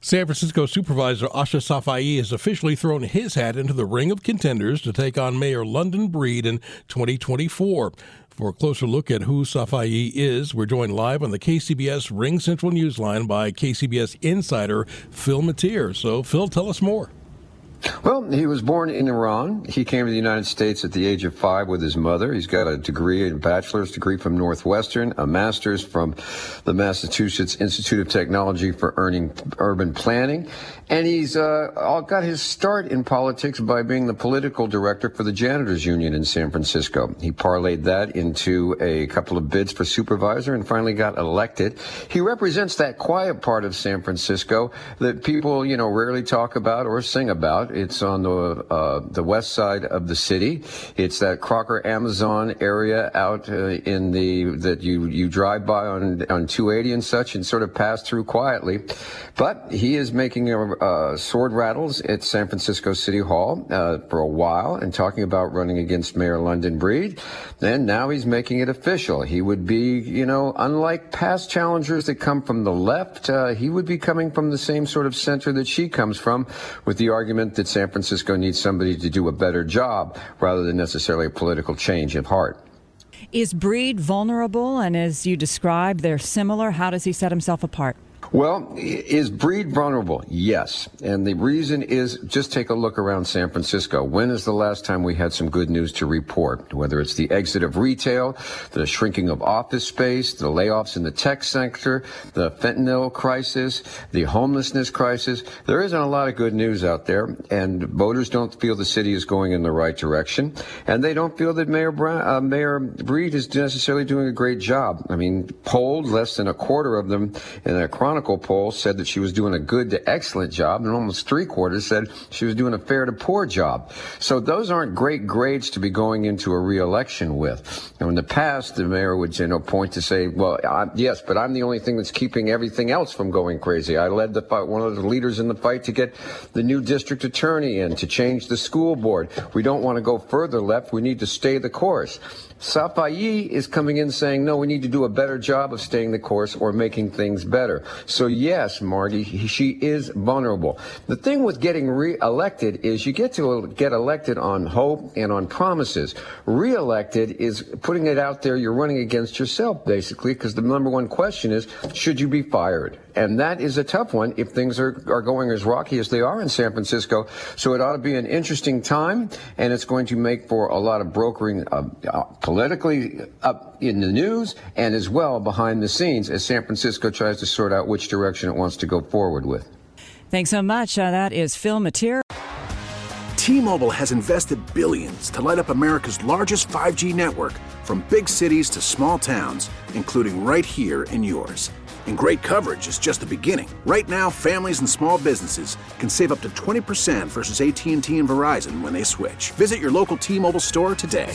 San Francisco Supervisor Ahsha Safaí has officially thrown his hat into the ring of contenders to take on Mayor London Breed in 2024. For a closer look at who Safaí is, we're joined live on the KCBS RingCentral Newsline by KCBS insider Phil Matier. So, Phil, tell us more. Well, he was born in Iran. He came to the United States at the age of five with his mother. He's got a degree, a bachelor's degree from Northwestern, a master's from the Massachusetts Institute of Technology for Earning Urban Planning, and he's uh, got his start in politics by being the political director for the Janitors Union in San Francisco. He parlayed that into a couple of bids for supervisor and finally got elected. He represents that quiet part of San Francisco that people, you know, rarely talk about or sing about. It's on the uh, the west side of the city. It's that Crocker Amazon area out uh, in the that you you drive by on on 280 and such and sort of pass through quietly. But he is making a, uh, sword rattles at San Francisco City Hall uh, for a while and talking about running against Mayor London Breed. And now he's making it official. He would be, you know, unlike past challengers that come from the left, uh, he would be coming from the same sort of center that she comes from, with the argument that San Francisco needs somebody to do a better job rather than necessarily a political change at heart. Is Breed vulnerable? And as you described, they're similar. How does he set himself apart? Well, is Breed vulnerable? Yes. And the reason is just take a look around San Francisco. When is the last time we had some good news to report? Whether it's the exit of retail, the shrinking of office space, the layoffs in the tech sector, the fentanyl crisis, the homelessness crisis. There isn't a lot of good news out there, and voters don't feel the city is going in the right direction, and they don't feel that Mayor, Brown, uh, Mayor Breed is necessarily doing a great job. I mean, polled less than a quarter of them in a Chronicle Chronicle poll said that she was doing a good to excellent job, and almost three quarters said she was doing a fair to poor job. So those aren't great grades to be going into a reelection with. Now, in the past, the mayor would you know point to say, "Well, I, yes, but I'm the only thing that's keeping everything else from going crazy. I led the fight, one of the leaders in the fight to get the new district attorney in to change the school board. We don't want to go further left. We need to stay the course." Safaí is coming in saying, no, we need to do a better job of staying the course or making things better. So yes, Margie, she is vulnerable. The thing with getting re-elected is you get to get elected on hope and on promises. Re-elected is putting it out there. You're running against yourself, basically, because the number one question is, should you be fired? And that is a tough one if things are, are going as rocky as they are in San Francisco. So it ought to be an interesting time, and it's going to make for a lot of brokering uh, uh, politically up in the news and as well behind the scenes as San Francisco tries to sort out which direction it wants to go forward with. Thanks so much. Uh, that is Phil Matier. T-Mobile has invested billions to light up America's largest 5G network from big cities to small towns, including right here in yours. And great coverage is just the beginning. Right now, families and small businesses can save up to 20% versus AT&T and Verizon when they switch. Visit your local T-Mobile store today.